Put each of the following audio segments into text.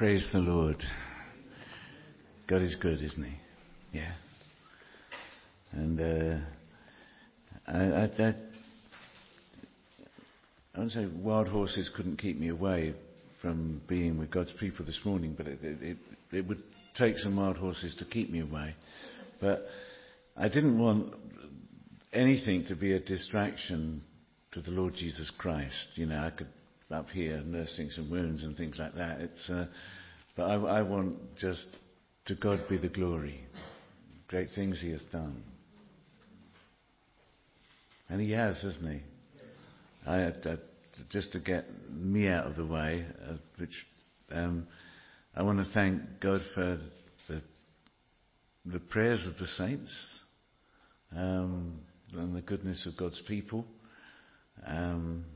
Praise the Lord. God is good, isn't He? Yeah. And uh, I, I, I, I wouldn't say wild horses couldn't keep me away from being with God's people this morning, but it, it, it would take some wild horses to keep me away. But I didn't want anything to be a distraction to the Lord Jesus Christ. You know, I could up here nursing some wounds and things like that. It's, uh, but I, I want just to God be the glory. Great things He has done. And He has, hasn't He? I, I, just to get me out of the way, uh, which um, I want to thank God for the, the prayers of the saints um, and the goodness of God's people. Um,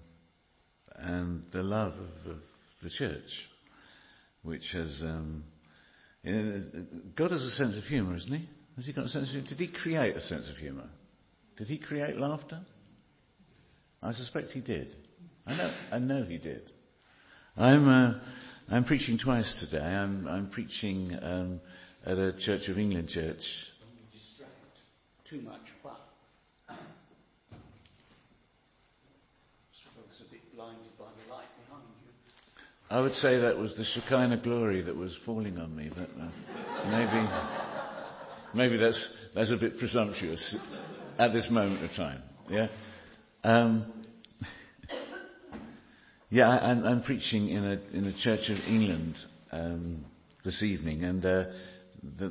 and the love of, of the church, which has. Um, you know, God has a sense of humour, hasn't he? Has he got a sense of humour? Did he create a sense of humour? Did he create laughter? I suspect he did. I know, I know he did. I'm, uh, I'm preaching twice today. I'm, I'm preaching um, at a Church of England church. Too much, but a bit blinded by the light behind you. I would say that was the Shekinah glory that was falling on me, but uh, maybe, maybe that's, that's a bit presumptuous at this moment of time. Yeah? Um, yeah, I, am preaching in a, in a Church of England um, this evening, and uh,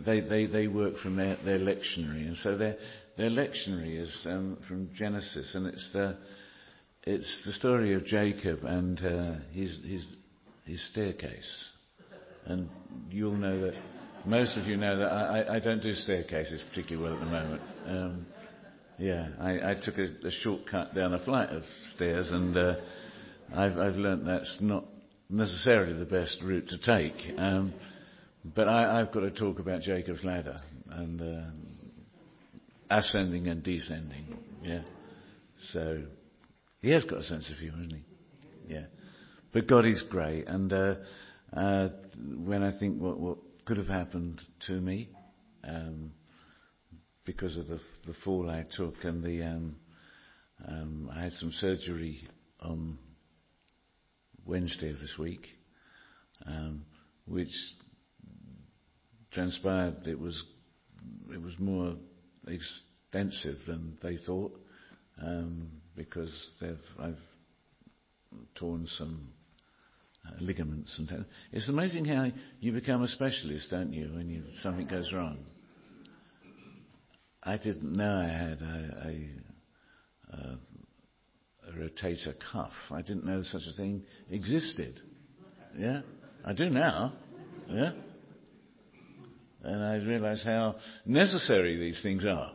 they, they, they work from their, their lectionary, and so their, their lectionary is um, from Genesis, and it's the it's the story of Jacob and uh, his, his, his staircase. And you'll know that, most of you know that I, I don't do staircases particularly well at the moment. Um, yeah, I, I took a, a, shortcut down a flight of stairs, and uh, I've, I've learnt that's not necessarily the best route to take. Um, but I, have got to talk about Jacob's ladder and uh, ascending and descending. Yeah, so he has got a sense of humour, hasn't he? Yeah. But God is great. And uh, uh, when I think what, what could have happened to me um, because of the, the fall I took and the um, um, I had some surgery on Wednesday of this week, um, which transpired it was it was more extensive than they thought. Um, because I've torn some ligaments and things. It's amazing how you become a specialist, don't you, when you, something goes wrong. I didn't know I had a, a, a, a rotator cuff. I didn't know such a thing existed. Yeah, I do now. Yeah, and I realise how necessary these things are.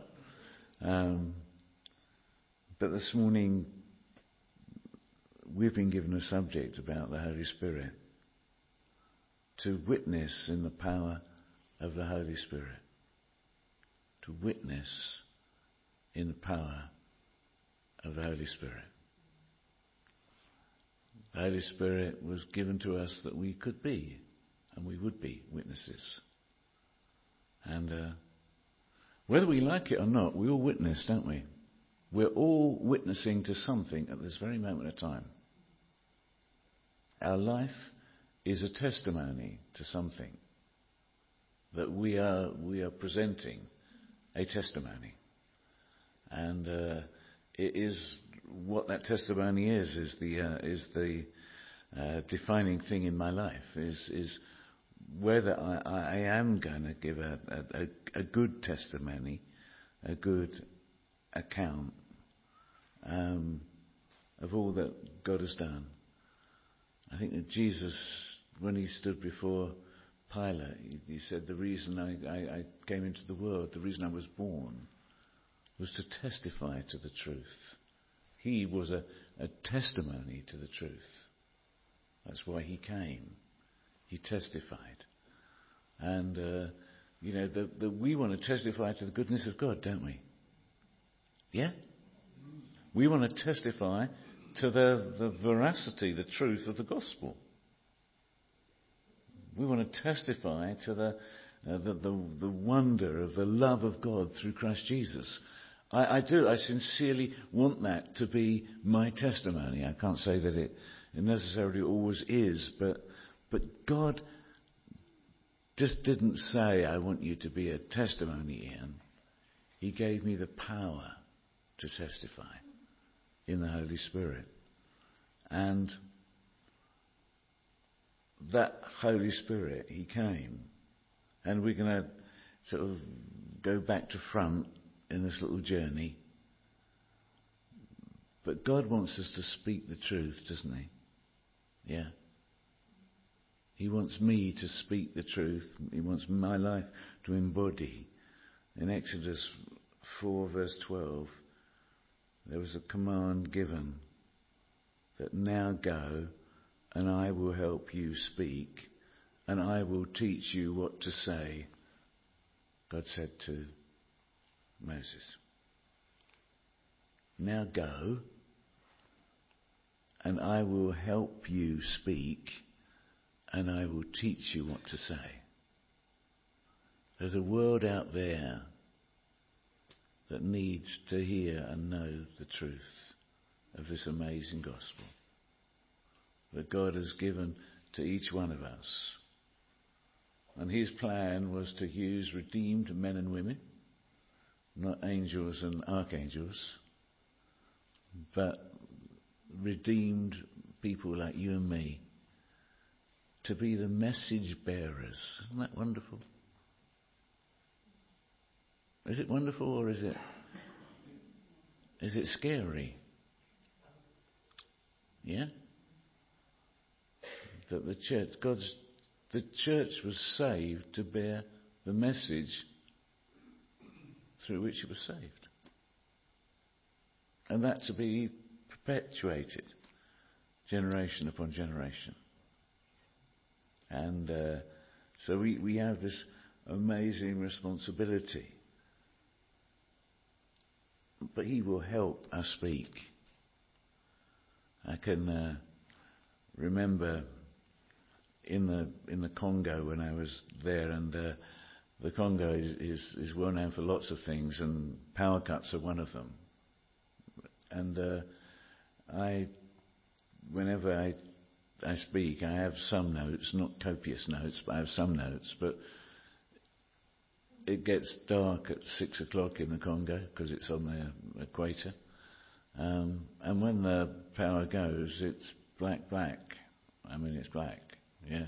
Um, but this morning, we've been given a subject about the Holy Spirit. To witness in the power of the Holy Spirit. To witness in the power of the Holy Spirit. The Holy Spirit was given to us that we could be and we would be witnesses. And uh, whether we like it or not, we all witness, don't we? We're all witnessing to something at this very moment of time. Our life is a testimony to something that we are, we are presenting a testimony. And uh, it is what that testimony is, is the, uh, is the uh, defining thing in my life, is, is whether I, I am going to give a, a, a good testimony, a good account um, of all that God has done. I think that Jesus, when he stood before Pilate, he, he said, The reason I, I, I came into the world, the reason I was born, was to testify to the truth. He was a, a testimony to the truth. That's why he came. He testified. And, uh, you know, the, the, we want to testify to the goodness of God, don't we? Yeah? We want to testify to the, the veracity, the truth of the gospel. We want to testify to the, uh, the, the, the, wonder of the love of God through Christ Jesus. I, I, do. I sincerely want that to be my testimony. I can't say that it, it necessarily always is, but, but God just didn't say, I want you to be a testimony, Ian. He gave me the power to testify in the Holy Spirit. And that Holy Spirit, He came. And we're going to sort of go back to front in this little journey. But God wants us to speak the truth, doesn't He? Yeah. He wants me to speak the truth. He wants my life to embody. In Exodus 4, verse 12, there was a command given that now go and I will help you speak and I will teach you what to say. God said to Moses. Now go and I will help you speak and I will teach you what to say. There's a world out there that needs to hear and know the truth of this amazing gospel that God has given to each one of us. And his plan was to use redeemed men and women, not angels and archangels, but redeemed people like you and me to be the message bearers. Isn't that wonderful? Is it wonderful or is it is it scary? Yeah? That the church God's the church was saved to bear the message through which it was saved. And that to be perpetuated generation upon generation. And uh, so we, we have this amazing responsibility but He will help us speak. I can uh, remember in the in the Congo when I was there, and uh, the Congo is, is, is well known for lots of things, and power cuts are one of them. And uh, I, whenever I I speak, I have some notes, not copious notes, but I have some notes, but it gets dark at six o'clock in the Congo because it's on the equator. Um, and when the power goes, it's black, black. I mean, it's black, yeah.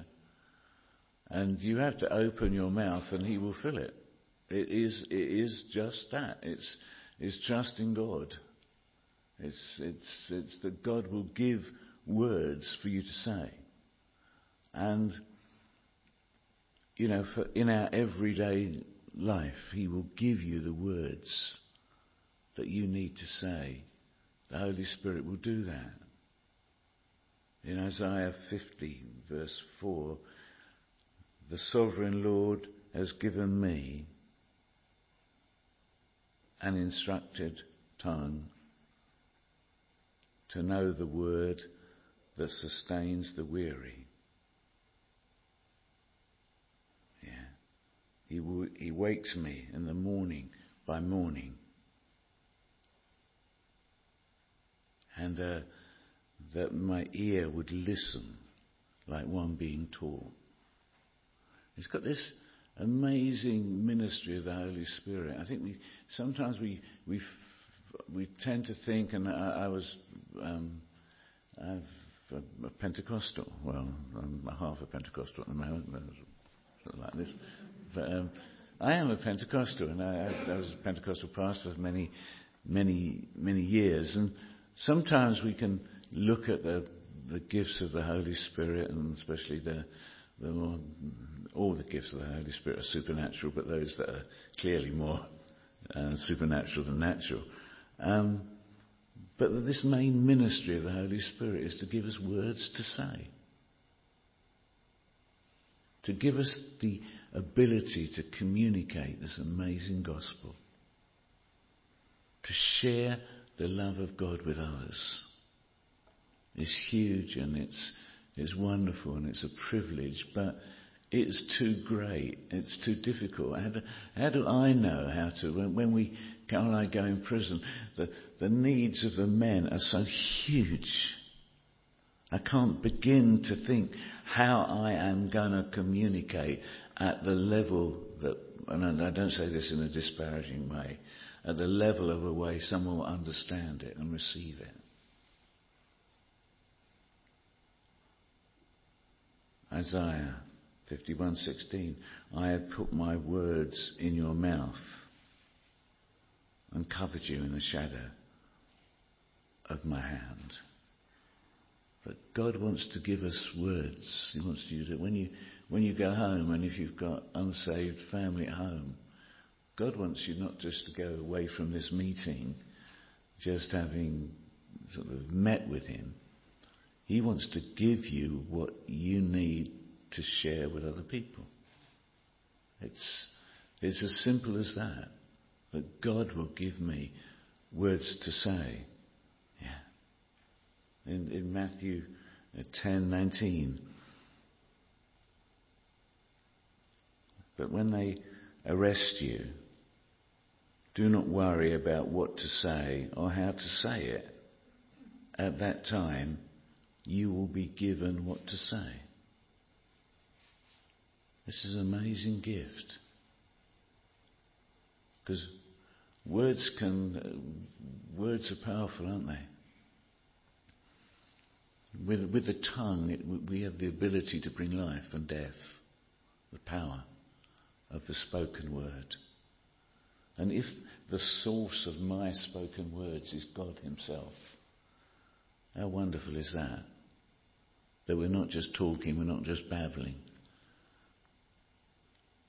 And you have to open your mouth and he will fill it. It is, it is just that. It's, it's trusting God. It's, it's, it's that God will give words for you to say. And, you know, for in our everyday life, He will give you the words that you need to say. The Holy Spirit will do that. In Isaiah 50, verse 4, the sovereign Lord has given me an instructed tongue to know the word that sustains the weary. He, w- he wakes me in the morning by morning. And uh, that my ear would listen like one being taught. He's got this amazing ministry of the Holy Spirit. I think we sometimes we we we tend to think, and I, I was um, I'm a Pentecostal. Well, I'm half a Pentecostal at the moment, like this. Um, I am a Pentecostal, and I, I was a Pentecostal pastor for many, many, many years. And sometimes we can look at the the gifts of the Holy Spirit, and especially the the more, all the gifts of the Holy Spirit are supernatural, but those that are clearly more uh, supernatural than natural. Um, but this main ministry of the Holy Spirit is to give us words to say, to give us the ability to communicate this amazing gospel, to share the love of God with others is huge and it's, it's wonderful and it's a privilege, but It's too great. It's too difficult. How do, how do I know how to? When, when we, Carol and I go in prison, the, the needs of the men are so huge. I can't begin to think how I am going to communicate at the level that, and I don't say this in a disparaging way, at the level of a way someone will understand it and receive it. Isaiah 51:16 I have put my words in your mouth and covered you in the shadow of my hand. But God wants to give us words. He wants you to when you when you go home and if you've got unsaved family at home, God wants you not just to go away from this meeting just having sort of met with him. He wants to give you what you need to share with other people. It's, it's as simple as that. That God will give me words to say. Yeah. In, in Matthew uh, 10:19. But when they arrest you, do not worry about what to say or how to say it. At that time, you will be given what to say. This is an amazing gift. Because words can, words are powerful, aren't they? With, with the tongue, it, we have the ability to bring life and death, the power of the spoken word. And if the source of my spoken words is God Himself, how wonderful is that? That we're not just talking, we're not just babbling,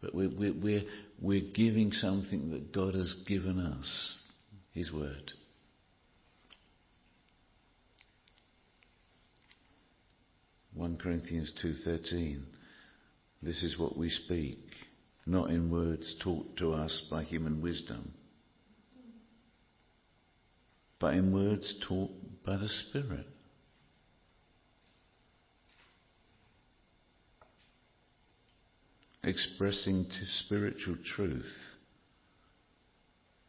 but we're, we're, we're, we're giving something that God has given us, His Word. One Corinthians two thirteen. This is what we speak, not in words taught to us by human wisdom, but in words taught by the Spirit. expressing spiritual truth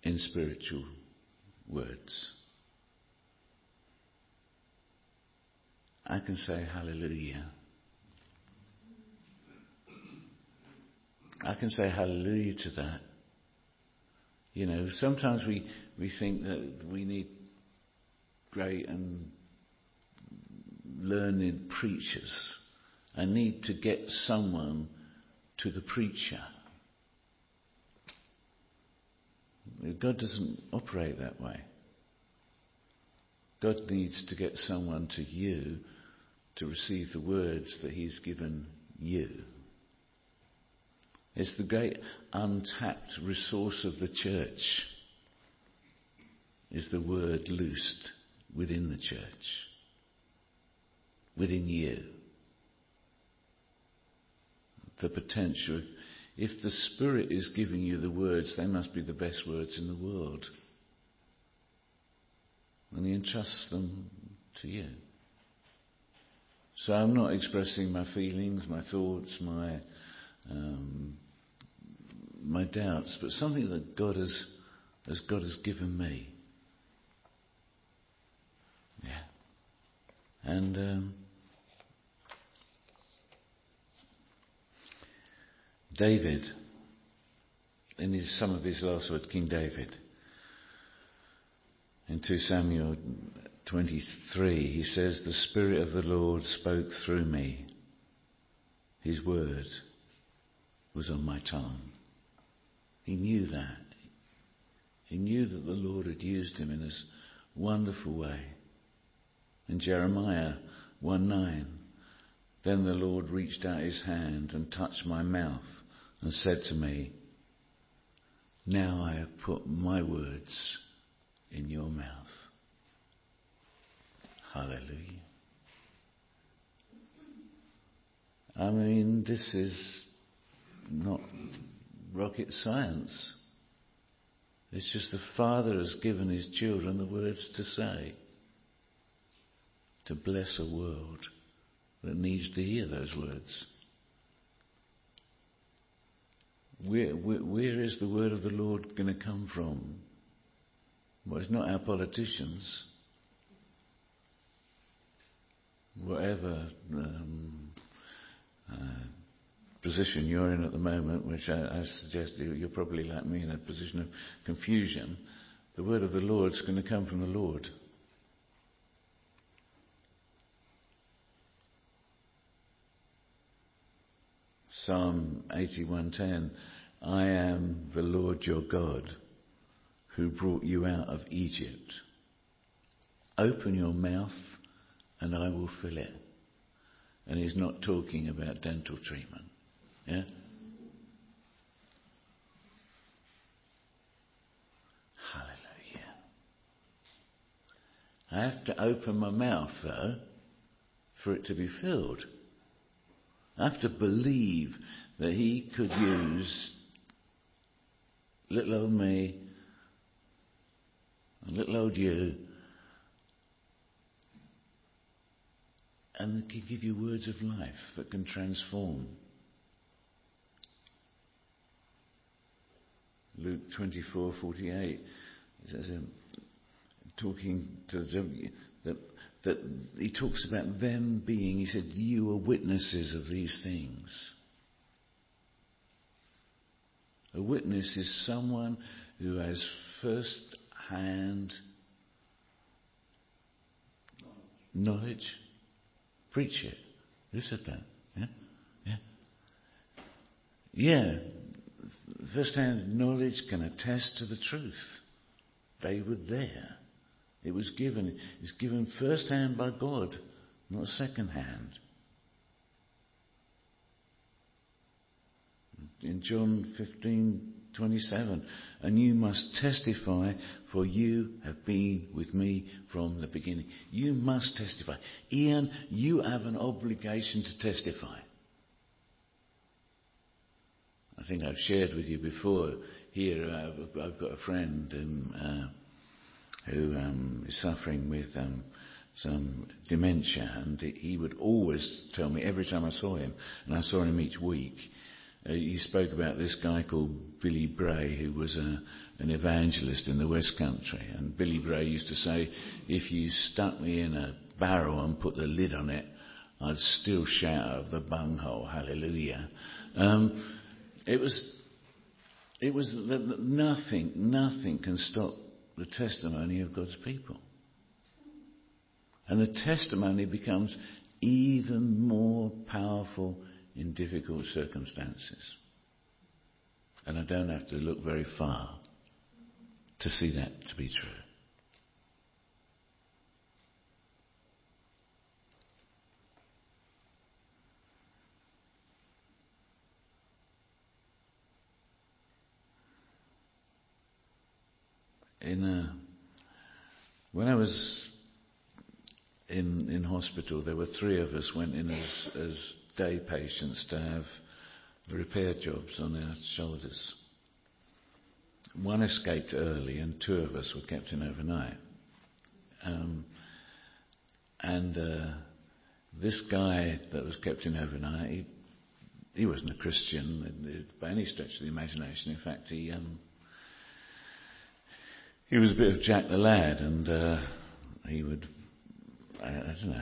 in spiritual words. I can say hallelujah. I can say hallelujah to that. You know, sometimes we, we think that we need great and learned preachers. I need to get someone to the preacher. God doesn't operate that way. God needs to get someone to you to receive the words that He's given you. It's the great untapped resource of the church is the word loosed within the church, within you the potential. If the Spirit is giving you the words, they must be the best words in the world. And He entrusts them to you. So I'm not expressing my feelings, my thoughts, my um, my doubts, but something that God has, as God has given me. Yeah. And um, David, in his, some of his last words, King David, in 2 Samuel 23, he says, The Spirit of the Lord spoke through me. His word was on my tongue. He knew that. He knew that the Lord had used him in this wonderful way. In Jeremiah 1 9, then the Lord reached out his hand and touched my mouth and said to me, Now I have put my words in your mouth. Hallelujah. I mean, this is not rocket science. It's just the Father has given his children the words to say to bless a world that needs to hear those words. where, where, where is the word of the Lord going to come from? Well, it's not our politicians. Whatever um, uh, position you're in at the moment, which I, I suggest you're probably like me in a position of confusion, the word of the Lord is going to come from the Lord. Psalm 81:10 I am the Lord your God who brought you out of Egypt. Open your mouth and I will fill it. And he's not talking about dental treatment. Yeah? Hallelujah. I have to open my mouth though for it to be filled. I have to believe that he could use little old me and little old you and can give you words of life that can transform. Luke 24:48 says, um, talking to the that that he talks about them being, he said, you are witnesses of these things. A witness is someone who has first hand knowledge. Preach it. Who said that? Yeah? Yeah. Yeah. First hand knowledge can attest to the truth. They were there. It was given. It's given first hand by God, not second hand. In John 15:27, and you must testify, for you have been with me from the beginning. You must testify. Ian, you have an obligation to testify. I think I've shared with you before here, I've, I've got a friend um, uh, who um, is suffering with um, some dementia, and he would always tell me every time I saw him, and I saw him each week. Uh, he spoke about this guy called Billy Bray, who was a, an evangelist in the West Country, and Billy Bray used to say, "If you stuck me in a barrel and put the lid on it, I'd still shout out of the bunghole, Hallelujah." Um, it was, it was that nothing, nothing can stop the testimony of God's people. And the testimony becomes even more powerful in difficult circumstances. And I don't have to look very far to see that to be true. In a, uh, when I was in in hospital, there were three of us went in as as day patients to have repair jobs on our shoulders. One escaped early, and two of us were kept in overnight. Um, and uh, this guy that was kept in overnight, he, he wasn't a Christian by any stretch of the imagination. In fact, he um, he was a bit of Jack the Lad, and uh, he would, I, I, don't know,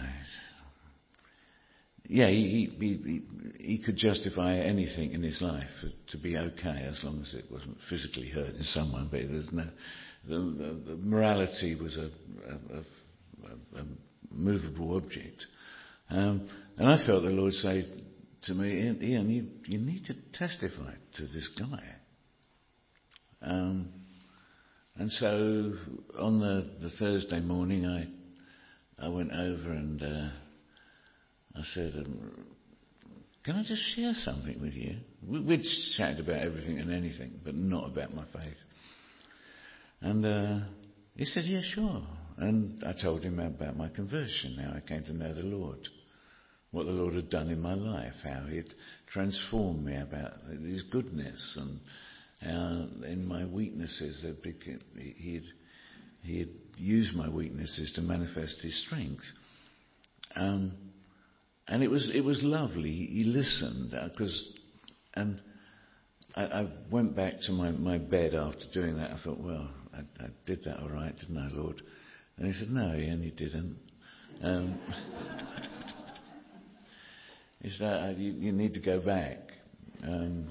yeah, he, he, he, he, could justify anything in his life to be okay as long as it wasn't physically hurting someone, but there's no, the, the, the morality was a, a, a, a movable object. Um, and I felt the Lord say to me, Ian, you, you need to testify to this guy. Um, and so on the, the Thursday morning, I I went over and uh, I said, um, "Can I just share something with you?" We, would chatted about everything and anything, but not about my faith. And uh, he said, "Yeah, sure." And I told him about my conversion, how I came to know the Lord, what the Lord had done in my life, how He'd transformed me, about His goodness and uh, in my weaknesses, he had, he had used my weaknesses to manifest his strength. Um, and it was, it was lovely. He listened because, uh, and I, I went back to my, my bed after doing that. I thought, well, I, I did that all right, didn't I, Lord? And he said, no, Ian, you didn't. Um, he said, uh, you, you need to go back um,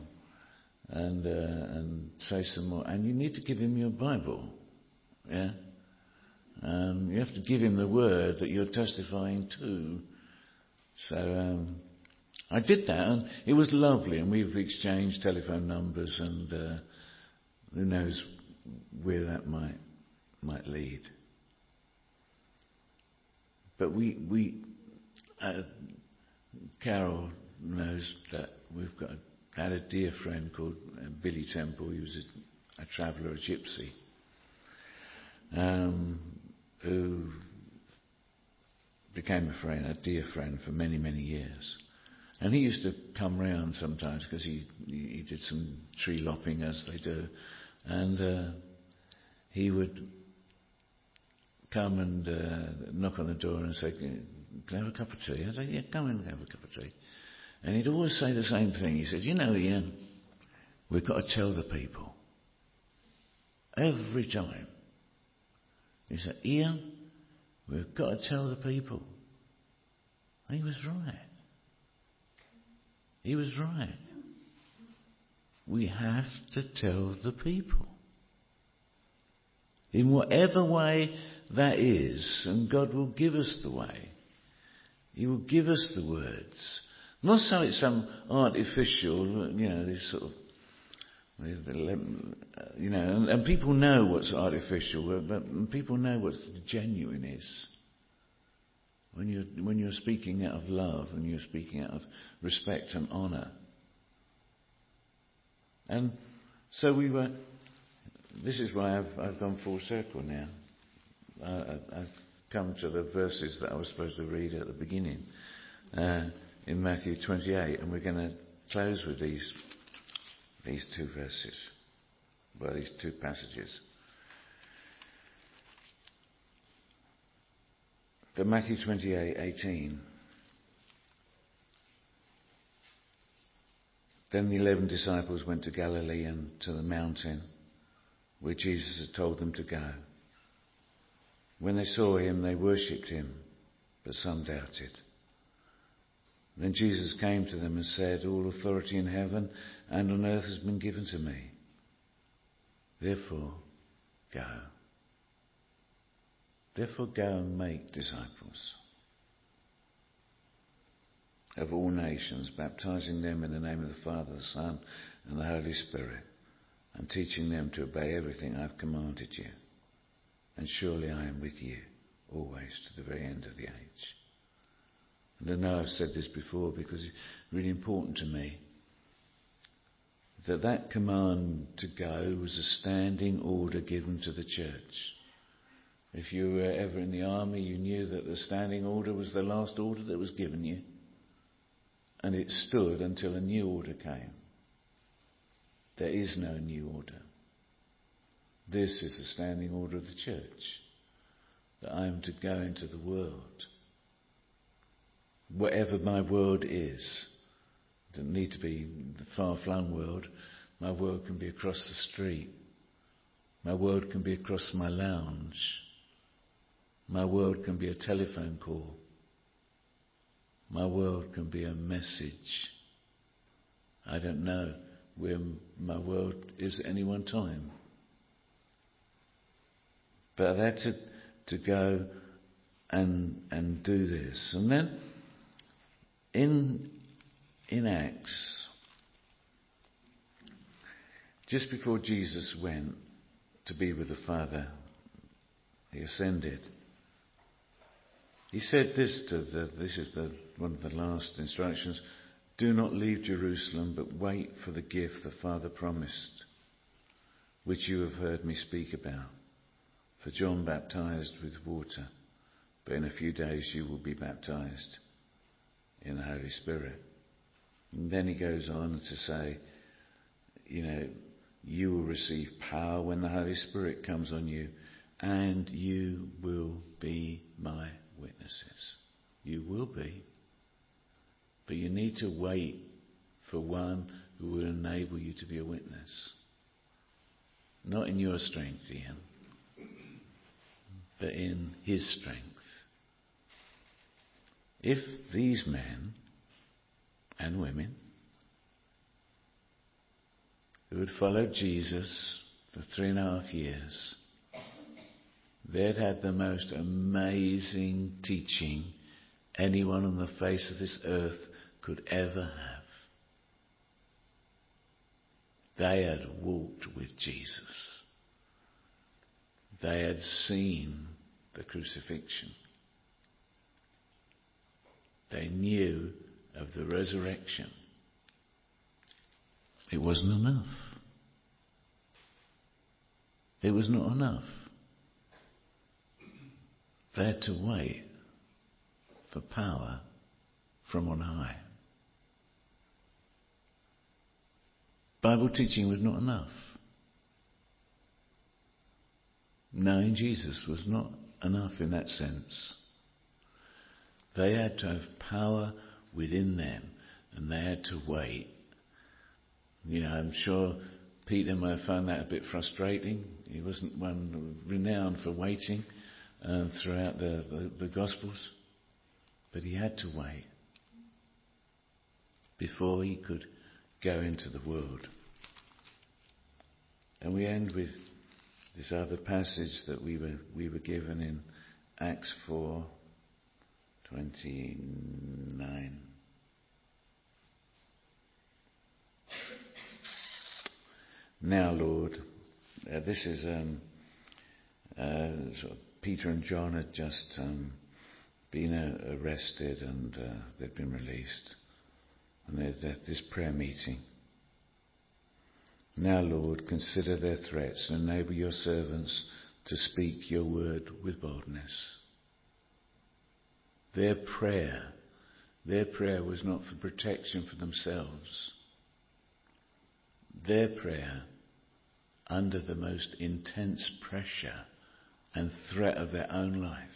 and uh, and say some more. And you need to give him your Bible. Yeah. Um, you have to give him the word that you're testifying to. So um, I did that, and it was lovely. And we've exchanged telephone numbers, and uh, who knows where that might might lead. But we we uh, Carol knows that we've got had a dear friend called uh, Billy Temple. He was a, a traveller, a gypsy, um, who became a friend, a dear friend for many, many years. And he used to come round sometimes because he, he did some tree lopping as they do. And uh, he would come and uh, knock on the door and say, Can I have a cup of tea? I said, Yeah, come in and have a cup of tea. And he'd always say the same thing. He said, You know, Ian, we've got to tell the people. Every time. He said, Ian, we've got to tell the people. And he was right. He was right. We have to tell the people. In whatever way that is, and God will give us the way. He will give us the words. Not so it's some artificial, you know, this sort of, you know, and, and people know what's artificial, but people know what genuine is. When you're, when you're speaking out of love and you're speaking out of respect and honour. And so we were, this is why I've, I've gone full circle now. I, I've come to the verses that I was supposed to read at the beginning. Uh, in Matthew 28, and we're going to close with these, these two verses, well, these two passages. But Matthew 28, 18. Then the eleven disciples went to Galilee and to the mountain where Jesus had told them to go. When they saw him, they worshipped him, but some doubted. Then Jesus came to them and said, All authority in heaven and on earth has been given to me. Therefore, go. Therefore, go and make disciples of all nations, baptizing them in the name of the Father, the Son, and the Holy Spirit, and teaching them to obey everything I've commanded you. And surely I am with you always to the very end of the age. And I know I've said this before because it's really important to me that that command to go was a standing order given to the church. If you were ever in the army, you knew that the standing order was the last order that was given you. And it stood until a new order came. There is no new order. This is the standing order of the church. That I am to go into the world whatever my world is. It doesn't need to be the far flung world. My world can be across the street. My world can be across my lounge. My world can be a telephone call. My world can be a message. I don't know where my world is at any one time. But I had to, to go and, and do this. And then in, in Acts, just before Jesus went to be with the Father, he ascended. He said this to the, this is the, one of the last instructions. Do not leave Jerusalem, but wait for the gift the Father promised, which you have heard me speak about. For John baptized with water, but in a few days you will be baptized in the Holy Spirit. And then he goes on to say, you know, you will receive power when the Holy Spirit comes on you, and you will be my witnesses. You will be. But you need to wait for one who will enable you to be a witness. Not in your strength, Ian, but in his strength. If these men and women who had followed Jesus for three and a half years, they'd had the most amazing teaching anyone on the face of this earth could ever have. They had walked with Jesus. They had seen the crucifixion. They knew of the resurrection. It wasn't enough. It was not enough. They had to wait for power from on high. Bible teaching was not enough. Knowing Jesus was not enough in that sense. They had to have power within them and they had to wait. You know, I'm sure Peter might have found that a bit frustrating. He wasn't one renowned for waiting uh, throughout the, the, the Gospels, but he had to wait before he could go into the world. And we end with this other passage that we were, we were given in Acts 4 29. Now, Lord, uh, this is um, uh, sort of Peter and John had just um, been uh, arrested and uh, they'd been released. And there's this prayer meeting. Now, Lord, consider their threats and enable your servants to speak your word with boldness. Their prayer, their prayer was not for protection for themselves. Their prayer, under the most intense pressure and threat of their own life,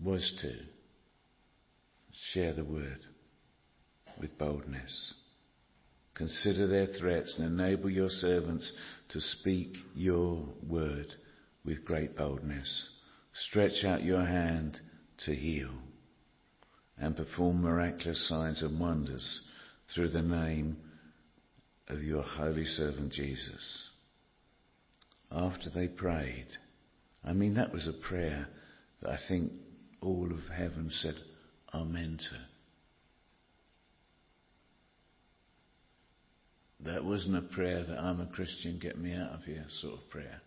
was to share the word with boldness. Consider their threats and enable your servants to speak your word with great boldness. Stretch out your hand to heal and perform miraculous signs and wonders through the name of your holy servant Jesus. After they prayed, I mean, that was a prayer that I think all of heaven said amen to. That wasn't a prayer that I'm a Christian, get me out of here sort of prayer.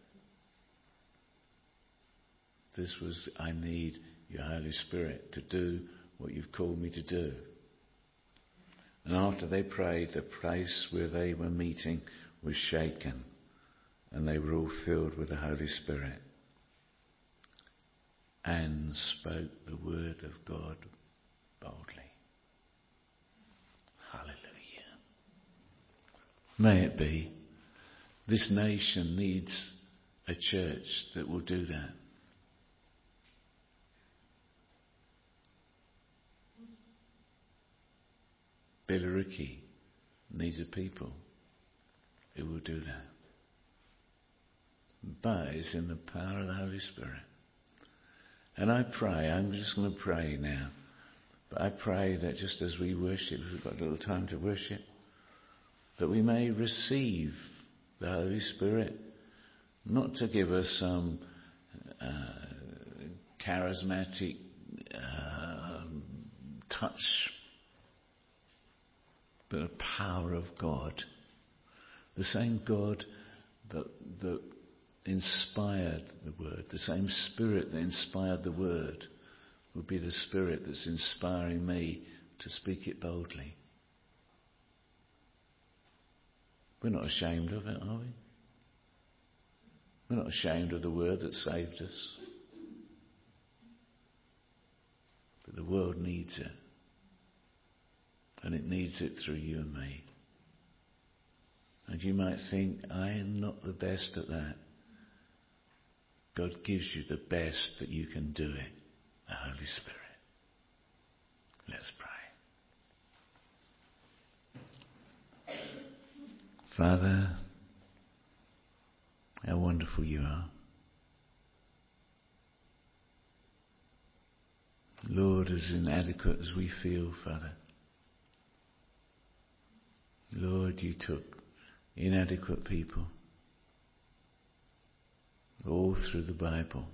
This was, I need your Holy Spirit to do what you've called me to do. And after they prayed, the place where they were meeting was shaken, and they were all filled with the Holy Spirit and spoke the word of God boldly. Hallelujah. May it be. This nation needs a church that will do that. Billericay needs a people who will do that. But it's in the power of the Holy Spirit. And I pray, I'm just going to pray now, but I pray that just as we worship, we've got a little time to worship, that we may receive the Holy Spirit, not to give us some uh, charismatic uh, touch, but a power of God. The same God that, that inspired the Word, the same Spirit that inspired the Word, would be the Spirit that's inspiring me to speak it boldly. We're not ashamed of it, are we? We're not ashamed of the word that saved us. But the world needs it. And it needs it through you and me. And you might think, I am not the best at that. God gives you the best that you can do it, the Holy Spirit. Let's pray. Father, how wonderful you are. Lord, as inadequate as we feel, Father, Lord, you took inadequate people all through the Bible.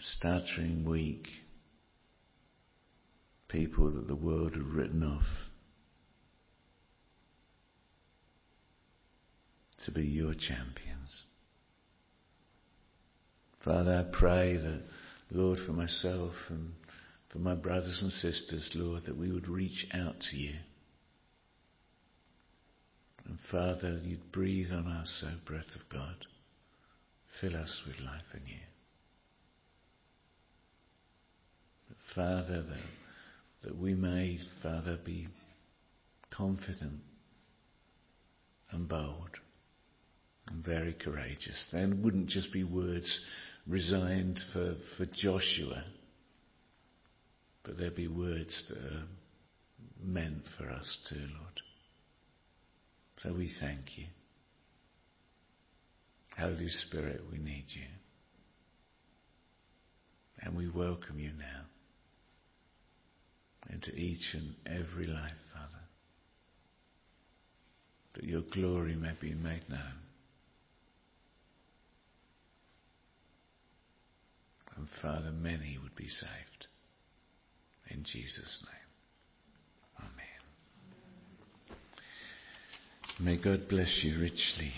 Stuttering, weak people that the world had written off to be your champions. Father, I pray that, Lord, for myself and for my brothers and sisters, Lord, that we would reach out to you. And Father, you'd breathe on us, O breath of God. Fill us with life you. But Father, that, that we may, Father, be confident and bold and very courageous. Then wouldn't just be words resigned for, for Joshua, but there be words that are meant for us too, Lord. So we thank you. Holy Spirit, we need you. And we welcome you now into each and every life, Father, that your glory may be made known. And Father, many would be saved. In Jesus' name. Amen. May God bless you richly.